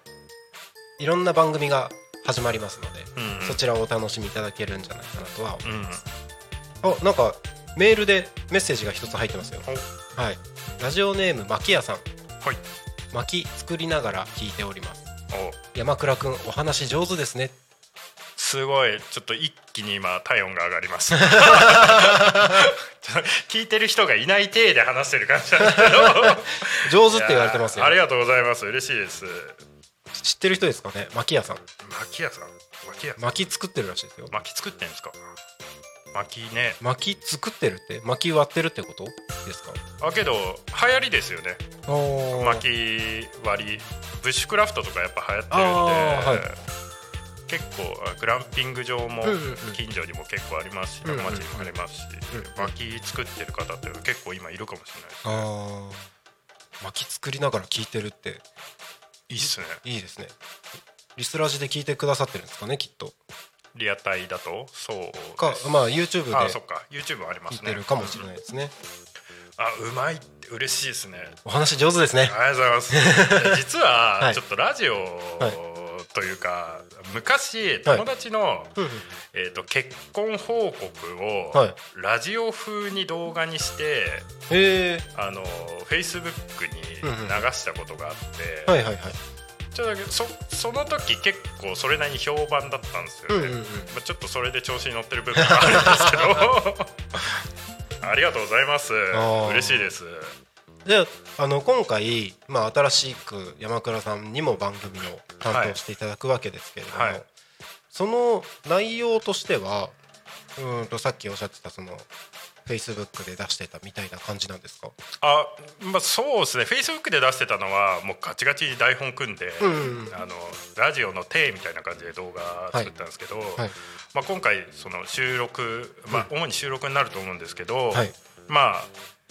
いろんな番組が始まりますので、うんうん、そちらをお楽しみいただけるんじゃないかなとは思います、うん、あなんかメールでメッセージが一つ入ってますよ。はい。ラジオネームまきやさん。はい。巻き作りながら聞いております。山倉くんお話上手ですねすごいちょっと一気に今体温が上がりました 聞いてる人がいない体で話してる感じなんですけど。上手って言われてますよ。ありがとうございます。嬉しいです。知ってる人ですかね？巻屋さん。巻屋さん？巻屋巻き作ってるらしいですよ。巻き作ってんですか？巻きね。巻き作ってるって？巻き割ってるってこと？ですか？あけど流行りですよね。巻き割り。ブッシュクラフトとかやっぱ流行ってるんで、はい結構グランピング場も近所にも結構ありますし中町にもありますし薪作ってる方って結構今いるかもしれないですね。薪作りながら聞いてるっていいっすね。いいですね。リスラジで聞いてくださってるんですかねきっと。リアタイだと？そうかまあ YouTube であそっか。YouTube ありますね。聞いてるかもしれないですね、あうまいって嬉しいですね。お話上手ですね。ありがとうございます。実はちょっとラジオ、はい。というか昔友達の、はい、えーと、結婚報告をラジオ風に動画にして、はい、あのフェイスブックに流したことがあって、はいはいはい。ちょっとそその時結構それなりに評判だったんですよね、うんうんうん、まあ、ちょっとそれで調子に乗ってる部分があるんですけど。ありがとうございます。嬉しいですであの今回、まあ、新しく山倉さんにも番組を担当していただくわけですけれども、はい、その内容としてはうんとさっきおっしゃってたそのフェイスブックで出してたみたいな感じなんですか？あ、まあ、そうですね。フェイスブックで出してたのはもうガチガチに台本組んで、うんうん、あのラジオの体みたいな感じで動画作ったんですけど、はい。はい、まあ、今回その収録、まあ、主に収録になると思うんですけど、はい、まあ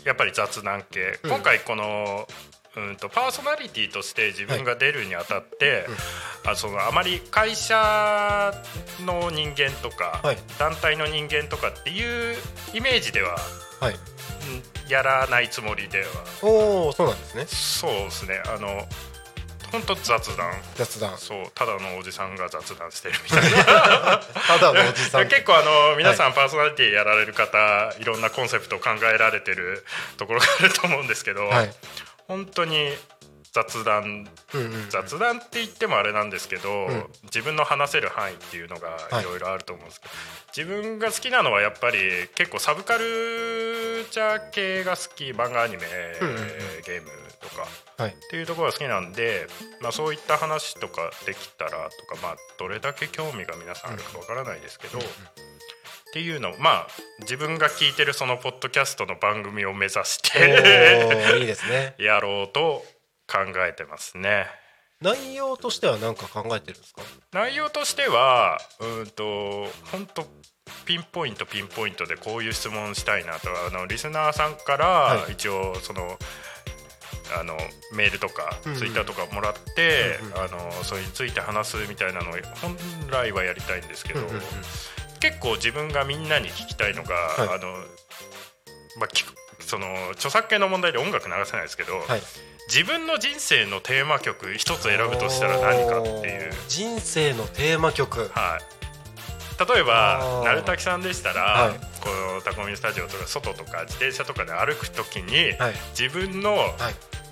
やっぱり雑談系、うん、今回このうんとパーソナリティとして自分が出るにあたって、はい、あそのあまり会社の人間とか、はい、団体の人間とかっていうイメージでは、はい、やらないつもりでは。おそうなんですね。そうですね。あの本当雑談。雑談。そうただのおじさんが雑談してるみたいな。ただのおじさん。結構あの皆さんパーソナリティやられる方、い、ろんなコンセプトを考えられてるところがあると思うんですけど、はい。本当に雑談。うんうん雑談って言ってもあれなんですけど、ん。自分の話せる範囲っていうのがはい。いろいろあると思うんですけど、自分が好きなのはやっぱり結構サブカルチャー系が好き漫画アニメ、うんうんうん。ゲームとかはい。っていうところが好きなんで、まあ、そういった話とかできたらとか、まあ、どれだけ興味が皆さんあるかわからないですけど、っていうのをまあ自分が聞いてるそのポッドキャストの番組を目指しおてーいいですね。やろうと考えてますね。内容としては何か考えてるんですか？内容としてはうんと本当ピンポイントピンポイントでこういう質問したいなとあのリスナーさんからは一応その、あのメールとかツイッターとかもらって、あのそれについて話すみたいなのを本来はやりたいんですけど、結構自分がみんなに聞きたいのが、い。あのまあその著作権の問題で音楽流せないですけど、はい。自分の人生のテーマ曲一つ選ぶとしたら何かっていう。人生のテーマ曲。はい、例えば鳴滝さんでしたら、はい。このタコミンスタジオとか外とか自転車とかで歩く時に、はい。自分のはい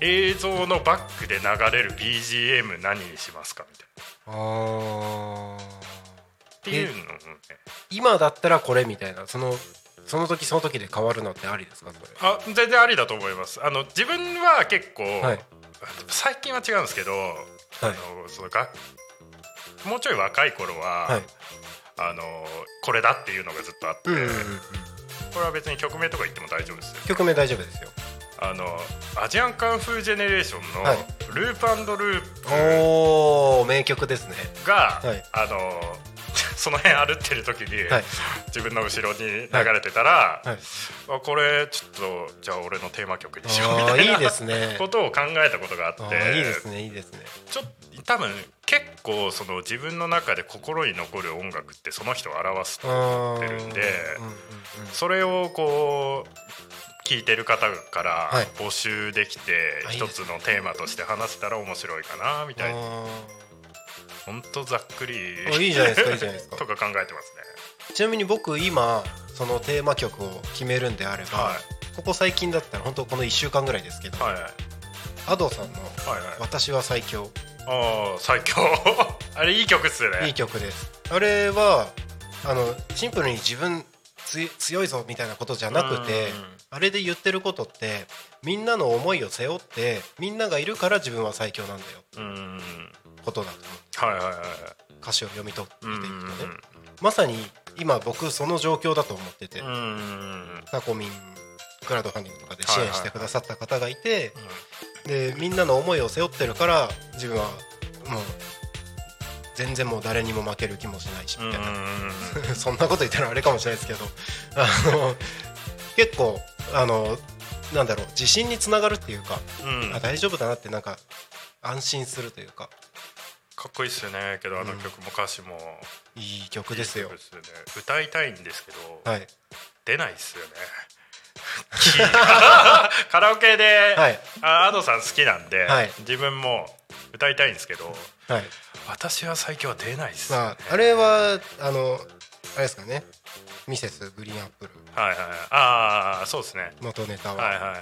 映像のバックで流れる BGM 何にしますかみたいな。あー。っていうのもね。今だったらこれみたいな。そのその時その時で変わるのってありですか？それ。あ全然ありだと思います。あの自分は結構、はい。最近は違うんですけど、あのそのがもうちょい若い頃は、はい。あのこれだっていうのがずっとあって、うんうんうん。これは別に曲名とか言っても大丈夫ですよ。曲名大丈夫ですよあのアジアンカンフージェネレーションのはい「ループループおお名曲ですね」が、はい。あの その辺歩ってる時に、はい。自分の後ろに流れてたら、はい。あこれちょっとじゃあ俺のテーマ曲にしようみあたいなーいいですね。ことを考えたことがあっあてーいいですねいいですね。ちょっと多分結構その自分の中で心に残る音楽ってその人を表すと思ってるんでそれをこう聞いてる方からはい。募集できて一つのテーマとして話せたら面白いかなみたいな。あほんとざっくりあいいじゃないですかいいじゃないですか。とか考えてますね。ーちなみに僕今そのテーマ曲を決めるんであれば、はい。ここ最近だったら本当この1週間ぐらいですけど、はいはい。アドさんのはいはい「私は最強。ああ最強。あれいい曲っすよ」ね。いい曲です。あれはあのシンプルに自分つ強いぞみたいなことじゃなくてうんあれで言ってることってみんなの思いを背負ってみんながいるから自分は最強なんだようんことだとはいはいはい歌詞を読み解いていくうんとねまさに今僕その状況だと思っててタコミンクラウドファンディングとかで支援してくださった方がいてでみんなの思いを背負ってるから自分はもう全然もう誰にも負ける気もしないしうんみたいな。うん そんなこと言ったらあれかもしれないですけど あの結構あのなんだろう自信につながるっていうか、うん。あ大丈夫だなってなんか安心するというか。かっこいいっすよね。けどあの曲も歌詞も。いい曲ですよ。いい曲っすよね。歌いたいんですけどはい。出ないっすよね。カラオケで、はい。あアドさん好きなんで、はい。自分も歌いたいんですけどはい私は最強は出ないっすよね、まああれはあのあれですかね。ミセスグリーンアップル。はいはいああそうですね。元ネタは、はいはいは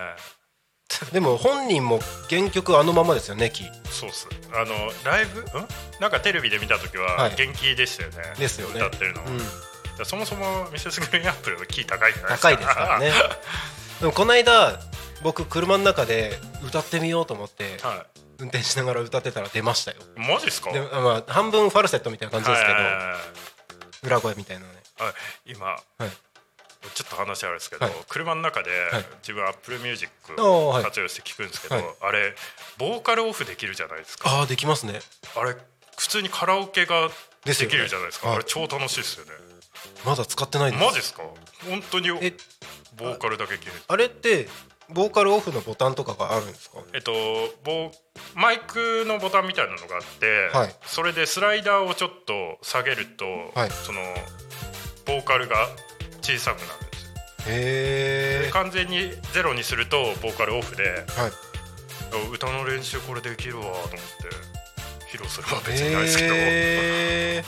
い。でも本人も原曲あのままですよねキそうっす。あのライブ？ん？なんかテレビで見た時ははい。元気でしたよね、ですよね。歌ってるの、うん。そもそもミセスグリーンアップルのキー高いじゃないですか。高いですからね。でもこの間僕車の中で歌ってみようと思っては運転しながら歌ってたら出ましたよ。いマジっすか？で、まあ、半分ファルセットみたいな感じですけど裏声みたいなね。あ今はい。ちょっと話あるんですけど、はい。車の中ではい。自分アップルミュージックおーはい。活用して聞くんですけど、はい。あれボーカルオフできるじゃないですか？ああできますね。あれ普通にカラオケができるじゃないですか？はい。あれ超楽しいですよね。まだ使ってないです。マジっすか？本当にえボーカルだけあれってボーカルオフのボタンとかがあるんですかえっとボーマイクのボタンみたいなのがあって、はい。それでスライダーをちょっと下げると、はい。そのボーカルが小さくなるんですよ。へえ完全にゼロにするとボーカルオフではい。歌の練習これできるわと思って披露するは別にないですけ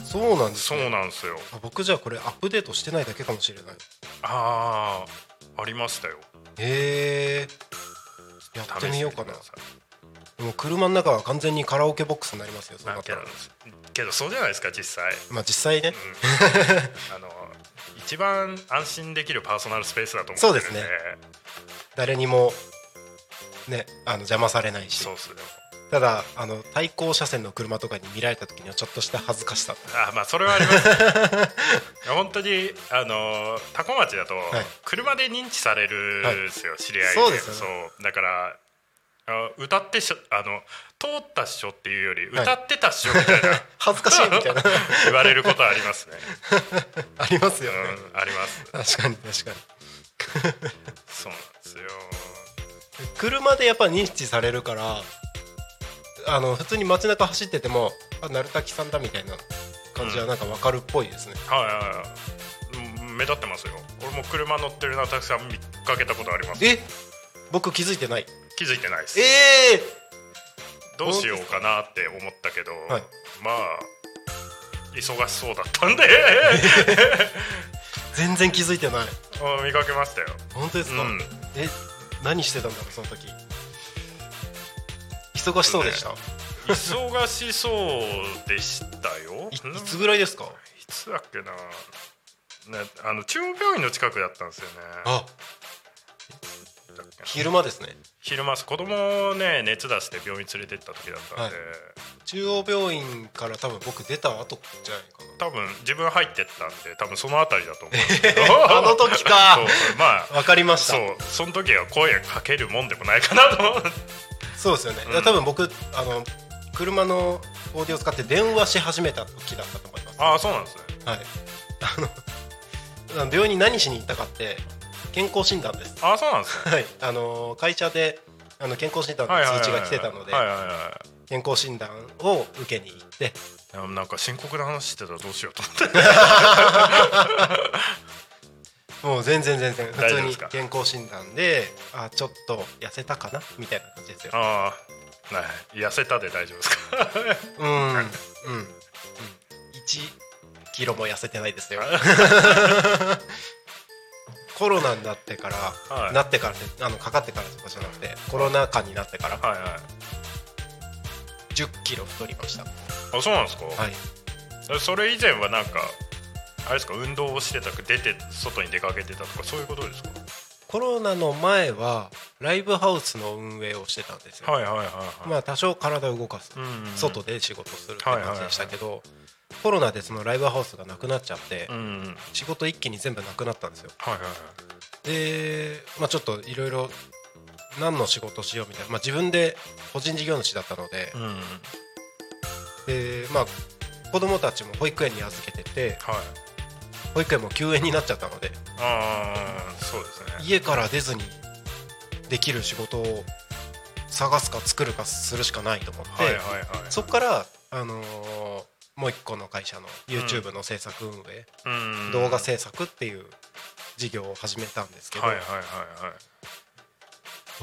ど、そうなんですそうねなんですよ。あ僕じゃあこれアップデートしてないだけかもしれない。ああありましたよへえや試ってみようかな。もう車の中は完全にカラオケボックスになりますよそうけどったらけどそうじゃないですか実際、まあ実際ね。あの一番安心できるパーソナルスペースだと思ってるんそうですね。誰にもねあの邪魔されないし。そうっすよただあの対向車線の車とかに見られた時にはちょっとした恥ずかしさ。あまあそれはあります。いや本当にあの多古町だと、い。車で認知されるんですよ、知り合いで。そうですよね。そう。だからあ歌ってしょあの通ったっしょっていうよりはい。歌ってたっしょみたいな、恥ずかしいみたいな。言われることありますね、ありますうよね、ん、あります。確かに確かに。そうなんですよ。車でやっぱ認知されるからあの普通に街中走っててもあ鳴滝さんだみたいな感じはなんか分かるっぽいですね、はいはいはい。うん目立ってますよ。俺も車乗ってるなたくさん見かけたことあります。え？僕気づいてない。気づいてないです。ええどうしようかなって思ったけど、はい。まあ忙しそうだったんで。全然気づいてない。あ見かけましたよ、本当ですか、うん、え何してたんだろうその時忙しそうでした、忙しそうでしたよ。いつぐらいですか？いつだっけな。ね、あの中央病院の近くだったんですよね。あだっけな昼間ですね。昼間子供をね熱出して病院連れてった時だったんで、はい。中央病院から多分僕出た後じゃないかな。多分自分入ってったんで多分その辺りだと思うんですけど。あの時か。まあわかりました。そうその時は声かけるもんでもないかなとそうですよね、うん。多分僕あの車のオーディオを使って電話し始めた時だったと思います。ああそうなんですね。はい。あの病院に何しに行ったかって健康診断です。ああそうなんですね。はい。あの会社であの健康診断の通知が来てたのではいはいはいはい。健康診断を受けに行って。なんか深刻な話してたらどうしようと思って。もう全然全然普通に健康診断であちょっと痩せたかな？みたいな感じですよ。ああはい痩せたで大丈夫ですか？うんうんうん。1キロも痩せてないですよ コロナになってから、はい。なってからってあのかかってからとかじゃなくてコロナ禍になってからはいはい。1 0キロ太りました。あそうなんですか、はい。それ以前はなんかあれですか？運動をしてたく出て外に出かけてたとかそういうことですか？コロナの前はライブハウスの運営をしてたんですよ、はいはいはいはい、まあ多少体を動かす、うんうんうん。外で仕事するって感じでしたけど、コロナでそのライブハウスがなくなっちゃって、仕事一気に全部なくなったんですよ。で、まあ、ちょっといろいろ何の仕事しようみたいな、まあ、自分で個人事業主だったのででまあ子供たちも保育園に預けててはい。保育園も休園になっちゃったのでああそうですね。家から出ずにできる仕事を探すか作るかするしかないと思って、そこから、あのーもう一個の会社の YouTube の制作運営、うん。動画制作っていう事業を始めたんですけど、はいはいはいは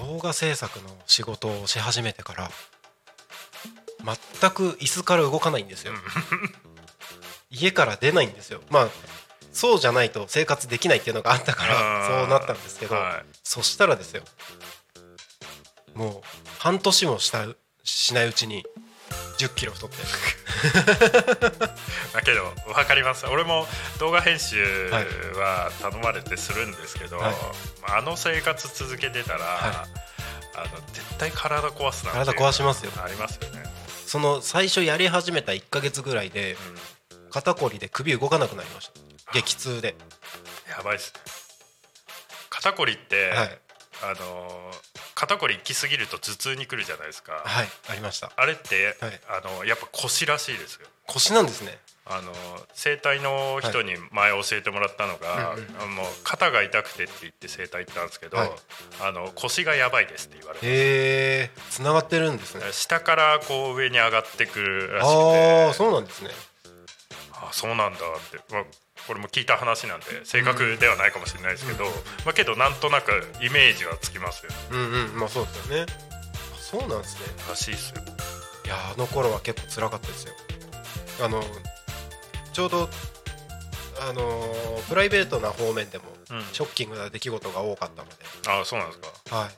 い。動画制作の仕事をし始めてから全く椅子から動かないんですよ、家から出ないんですよ。まあそうじゃないと生活できないっていうのがあったからそうなったんですけど、はい。そしたらですよもう半年もしたしないうちに1 0キロ太って だけど分かります。俺も動画編集は頼まれてするんですけど、はい。あの生活続けてたら、はあの絶対体壊すな体壊しますよ。ありますよね、その最初やり始めた1ヶ月ぐらいで肩こりで首動かなくなりました。激痛で。やばいですね。肩こりって、はいあのー肩こり行き過ぎると頭痛に来るじゃないですか、はいありました。あれって、はい。あのやっぱ腰らしいですよ。腰なんですね。あの整体の人に前教えてもらったのが、うんうん。あのもう肩が痛くてって言って整体行ったんですけど、はい。あの腰がやばいですって言われて。へえつながってるんですね。下からこう上に上がってくるらしくあて。あそうなんですね。あそうなんだって、まあ、これも聞いた話なんで正確ではないかもしれないですけど、まあ、けどなんとなくイメージはつきますようんうんまあそうですよね。あそうなんですね。らしいですよ。いやあの頃は結構辛かったですよ。あのちょうどあのプライベートな方面でもうん。ショッキングな出来事が多かったので、ああそうなんですか。はい。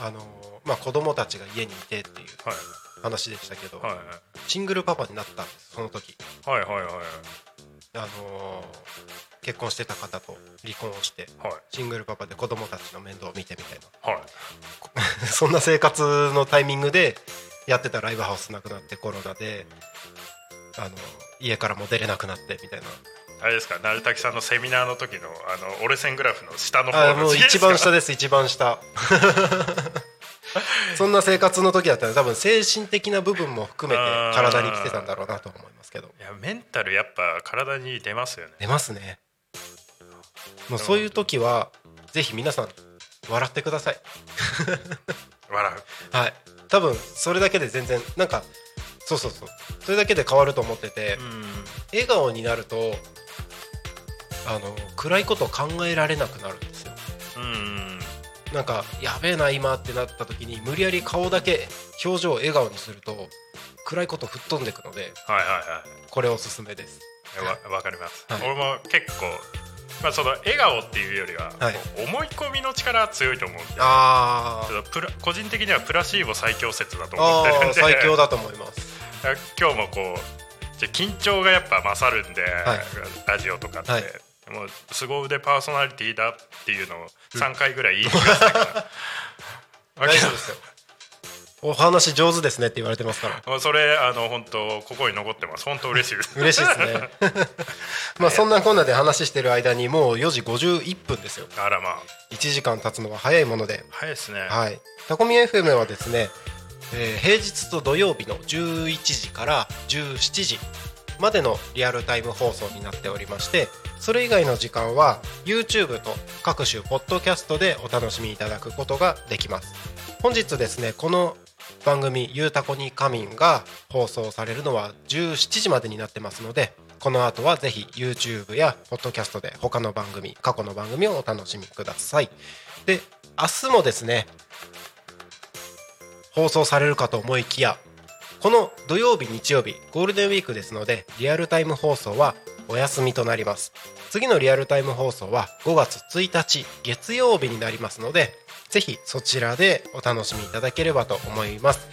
あのまあ子供たちが家にいてっていうはい。話でしたけど、はい。シングルパパになったんですその時。はいはいはいはいあの結婚してた方と離婚をしてはい。シングルパパで子供たちの面倒を見てみたいはい。な そんな生活のタイミングでやってたライブハウスなくなってコロナであの家からも出れなくなってみたいな。あれですか？鳴滝さんのセミナーの時のあの折れ線グラフの下の方あもう一番下でです一番下 そんな生活の時だったら多分精神的な部分も含めて体に来てたんだろうなと思いますけど。いやメンタルやっぱ体に出ますよね。出ますね。もうそういう時はぜひ皆さん笑ってください。笑う。はい。多分それだけで全然なんかそうそうそう。それだけで変わると思ってて、うん。笑顔になるとあの暗いことを考えられなくなるんですよ。うんなんかやべえな今ってなった時に無理やり顔だけ表情を笑顔にすると暗いこと吹っ飛んでいくのではいはいはい。これおすすめです。わわかります、はい。俺も結構まあその笑顔っていうよりは、思い込みの力は強いと思うんであちょっとプラ個人的にはプラシーボ最強説だと思ってるんで。最強だと思います。今日もこうじゃあ緊張がやっぱ勝るんで、はい。ラジオとかって、はいもう凄腕パーソナリティだっていうのを3回ぐらい言い聞かせたから、大丈夫ですよ。お話上手ですねって言われてますから。それあの本当ここに残ってます。本当嬉しいです。嬉しいですね。まあそんなこんなで話してる間にもう4時51分ですよ。あらまあ。1時間経つのは早いもので。早いですね、はい。タコミ FM はですね、えー平日と土曜日の11時から17時までのリアルタイム放送になっておりましてそれ以外の時間は YouTube と各種ポッドキャストでお楽しみいただくことができます。本日ですねこの番組「ゆうたこに仮眠」が放送されるのは17時までになってますのでこの後はぜひ YouTube やポッドキャストで他の番組過去の番組をお楽しみください。で明日もですね放送されるかと思いきやこの土曜日日曜日ゴールデンウィークですのでリアルタイム放送はお休みとなります。次のリアルタイム放送は5月1日月曜日になりますのでぜひそちらでお楽しみいただければと思います。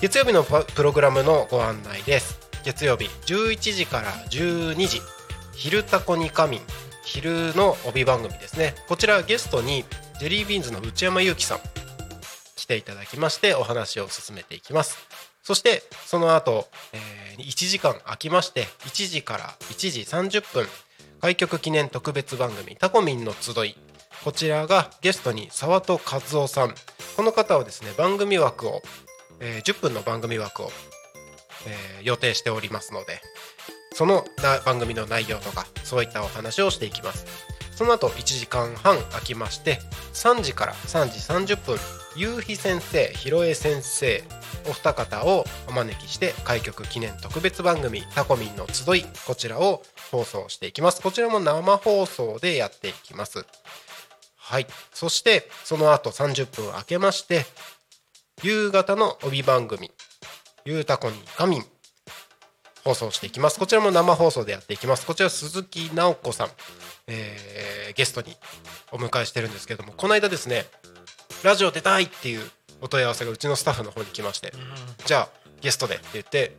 月曜日のプログラムのご案内です。月曜日11時から12時「昼タコに仮眠」昼の帯番組ですね。こちらゲストにジェリービーンズの内山裕樹さん来ていただきましてお話を進めていきます。そしてその後、えー1時間空きまして1時から1時30分開局記念特別番組「タコミンの集い」こちらがゲストに沢戸和夫さん。この方はですね番組枠を、えー10分の番組枠を、えー予定しておりますのでその番組の内容とかそういったお話をしていきます。その後1時間半空きまして3時から3時30分夕日先生ひろえ先生お二方をお招きして開局記念特別番組「タコミンの集い」こちらを放送していきます。こちらも生放送でやっていきます。はい。そしてその後30分空けまして夕方の帯番組「ゆうたこに仮眠」放送していきます。こちらも生放送でやっていきます。こちら鈴木直子さん、えーゲストにお迎えしてるんですけどもこの間ですねラジオ出たいっていうお問い合わせがうちのスタッフの方に来ましてじゃあゲストでって言って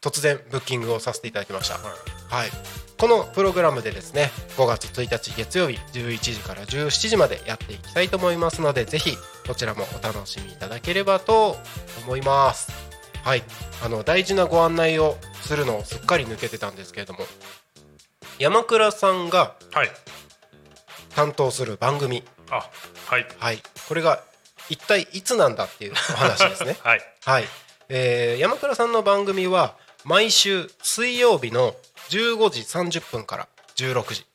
突然ブッキングをさせていただきました。はい。このプログラムでですね5月1日月曜日11時から17時までやっていきたいと思いますのでぜひこちらもお楽しみいただければと思います。はい。あの大事なご案内をするのをすっかり抜けてたんですけれども山倉さんがはい。担当する番組。あはい。はい。これが一体いつなんだっていうお話ですね。はい。はい、えー山倉さんの番組は毎週水曜日の15時30分から16時。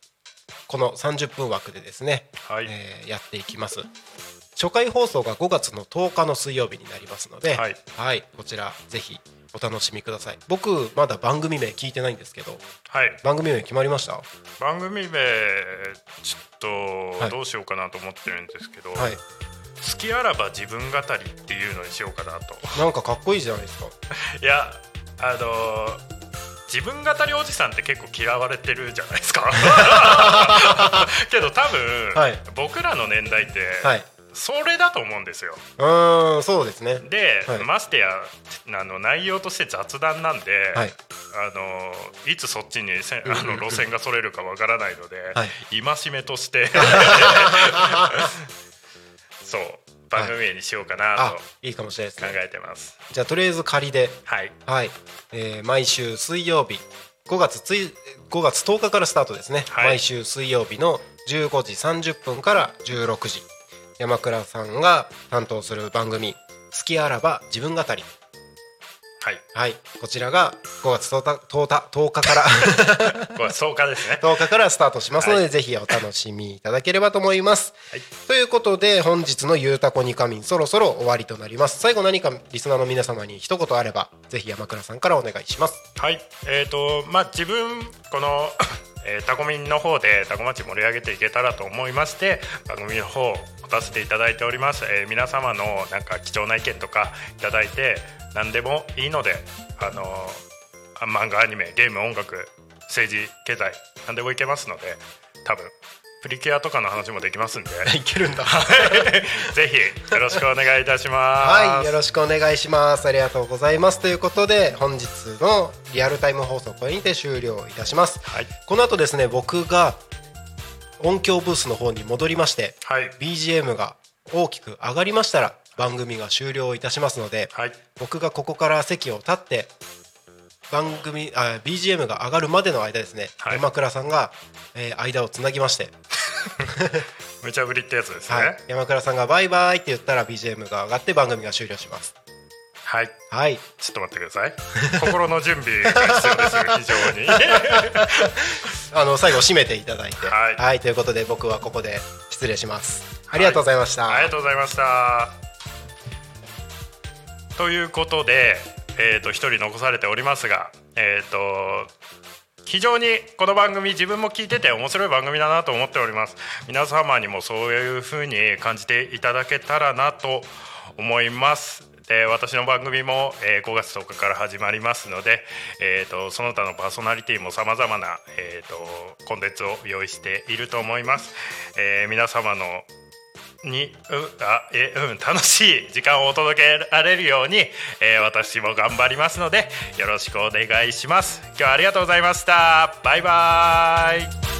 この30分枠でですね、はい、えーやっていきます。初回放送が5月の10日の水曜日になりますので、はい。こちらぜひお楽しみください。僕まだ番組名聞いてないんですけどはい、番組名決まりました？番組名ちょっはい。とどうしようかなと思ってるんですけど、はい好きあらば自分語りっていうのにしようかなと。なんかかっこいいじゃないですか。いやあのー自分語りおじさんって結構嫌われてるじゃないですか。けど多分、はい。僕らの年代って、はい。それだと思うんですよ。うーんそうですね。で、はい。ましてやあの内容として雑談なんで、はい。あのいつそっちにせあの路線がそれるかわからないので、はい。戒めとして そう番組名にしようかなあとい。いかもしれないです考ねえてます。じゃあとりあえず仮で。はい、はい、えー毎週水曜日。5月つい5月10日からスタートですね、はい。毎週水曜日の15時30分から16時。山倉さんが担当する番組「好きあらば自分語りはい、」はい。こちらが5月10日 ,10 日10日から。これ草加ですね。10日からスタートします。ので、はいぜひお楽しみいただければと思います、はい。ということで本日の「ゆうたこにかみん」そろそろ終わりとなります。最後何かリスナーの皆様に一言あればぜひ山倉さんからお願いします。はい、えーとまあ、自分この、えータコミンの方でタコ町盛り上げていけたらと思いまして番組の方を持たせていただいております、えー皆様のなんか貴重な意見とかいただいて何でもいいのであのー漫画アニメゲーム音楽政治経済何でもいけますので多分プリキュアとかの話もできますんで いけるんだぜひよろしくお願いいたします。はい、よろしくお願いします。ありがとうございます。ということで、本日のリアルタイム放送これにて終了いたします。はいこの後ですね、僕が音響ブースの方に戻りまして、はい、BGM が大きく上がりましたら番組が終了いたしますので、はい、僕がここから席を立って番組あ BGM が上がるまでの間ですね、はい山倉さんが、えー間をつなぎまして、無茶ぶりってやつですね。はい、山倉さんがバイバイって言ったら BGM が上がって番組が終了します。はいはい、ちょっと待ってください。心の準備が必要ですよ、非常に。あの最後締めていただいて、はいということで僕はここで失礼します。ありがとうございました。ありがとうございました。ということで、えっ、と一人残されておりますが、えっ、と非常にこの番組自分も聞いてて面白い番組だなと思っております。皆様にもそういう風に感じていただけたらなと思います。で私の番組も、えー5月10日から始まりますので、えー、とその他のパーソナリティもさまざまな、えー、とコンテンツを用意していると思います。えー皆様のにうあえうん楽しい時間をお届けられるように、えー私も頑張りますのでよろしくお願いします。今日はありがとうございました。バイバイ「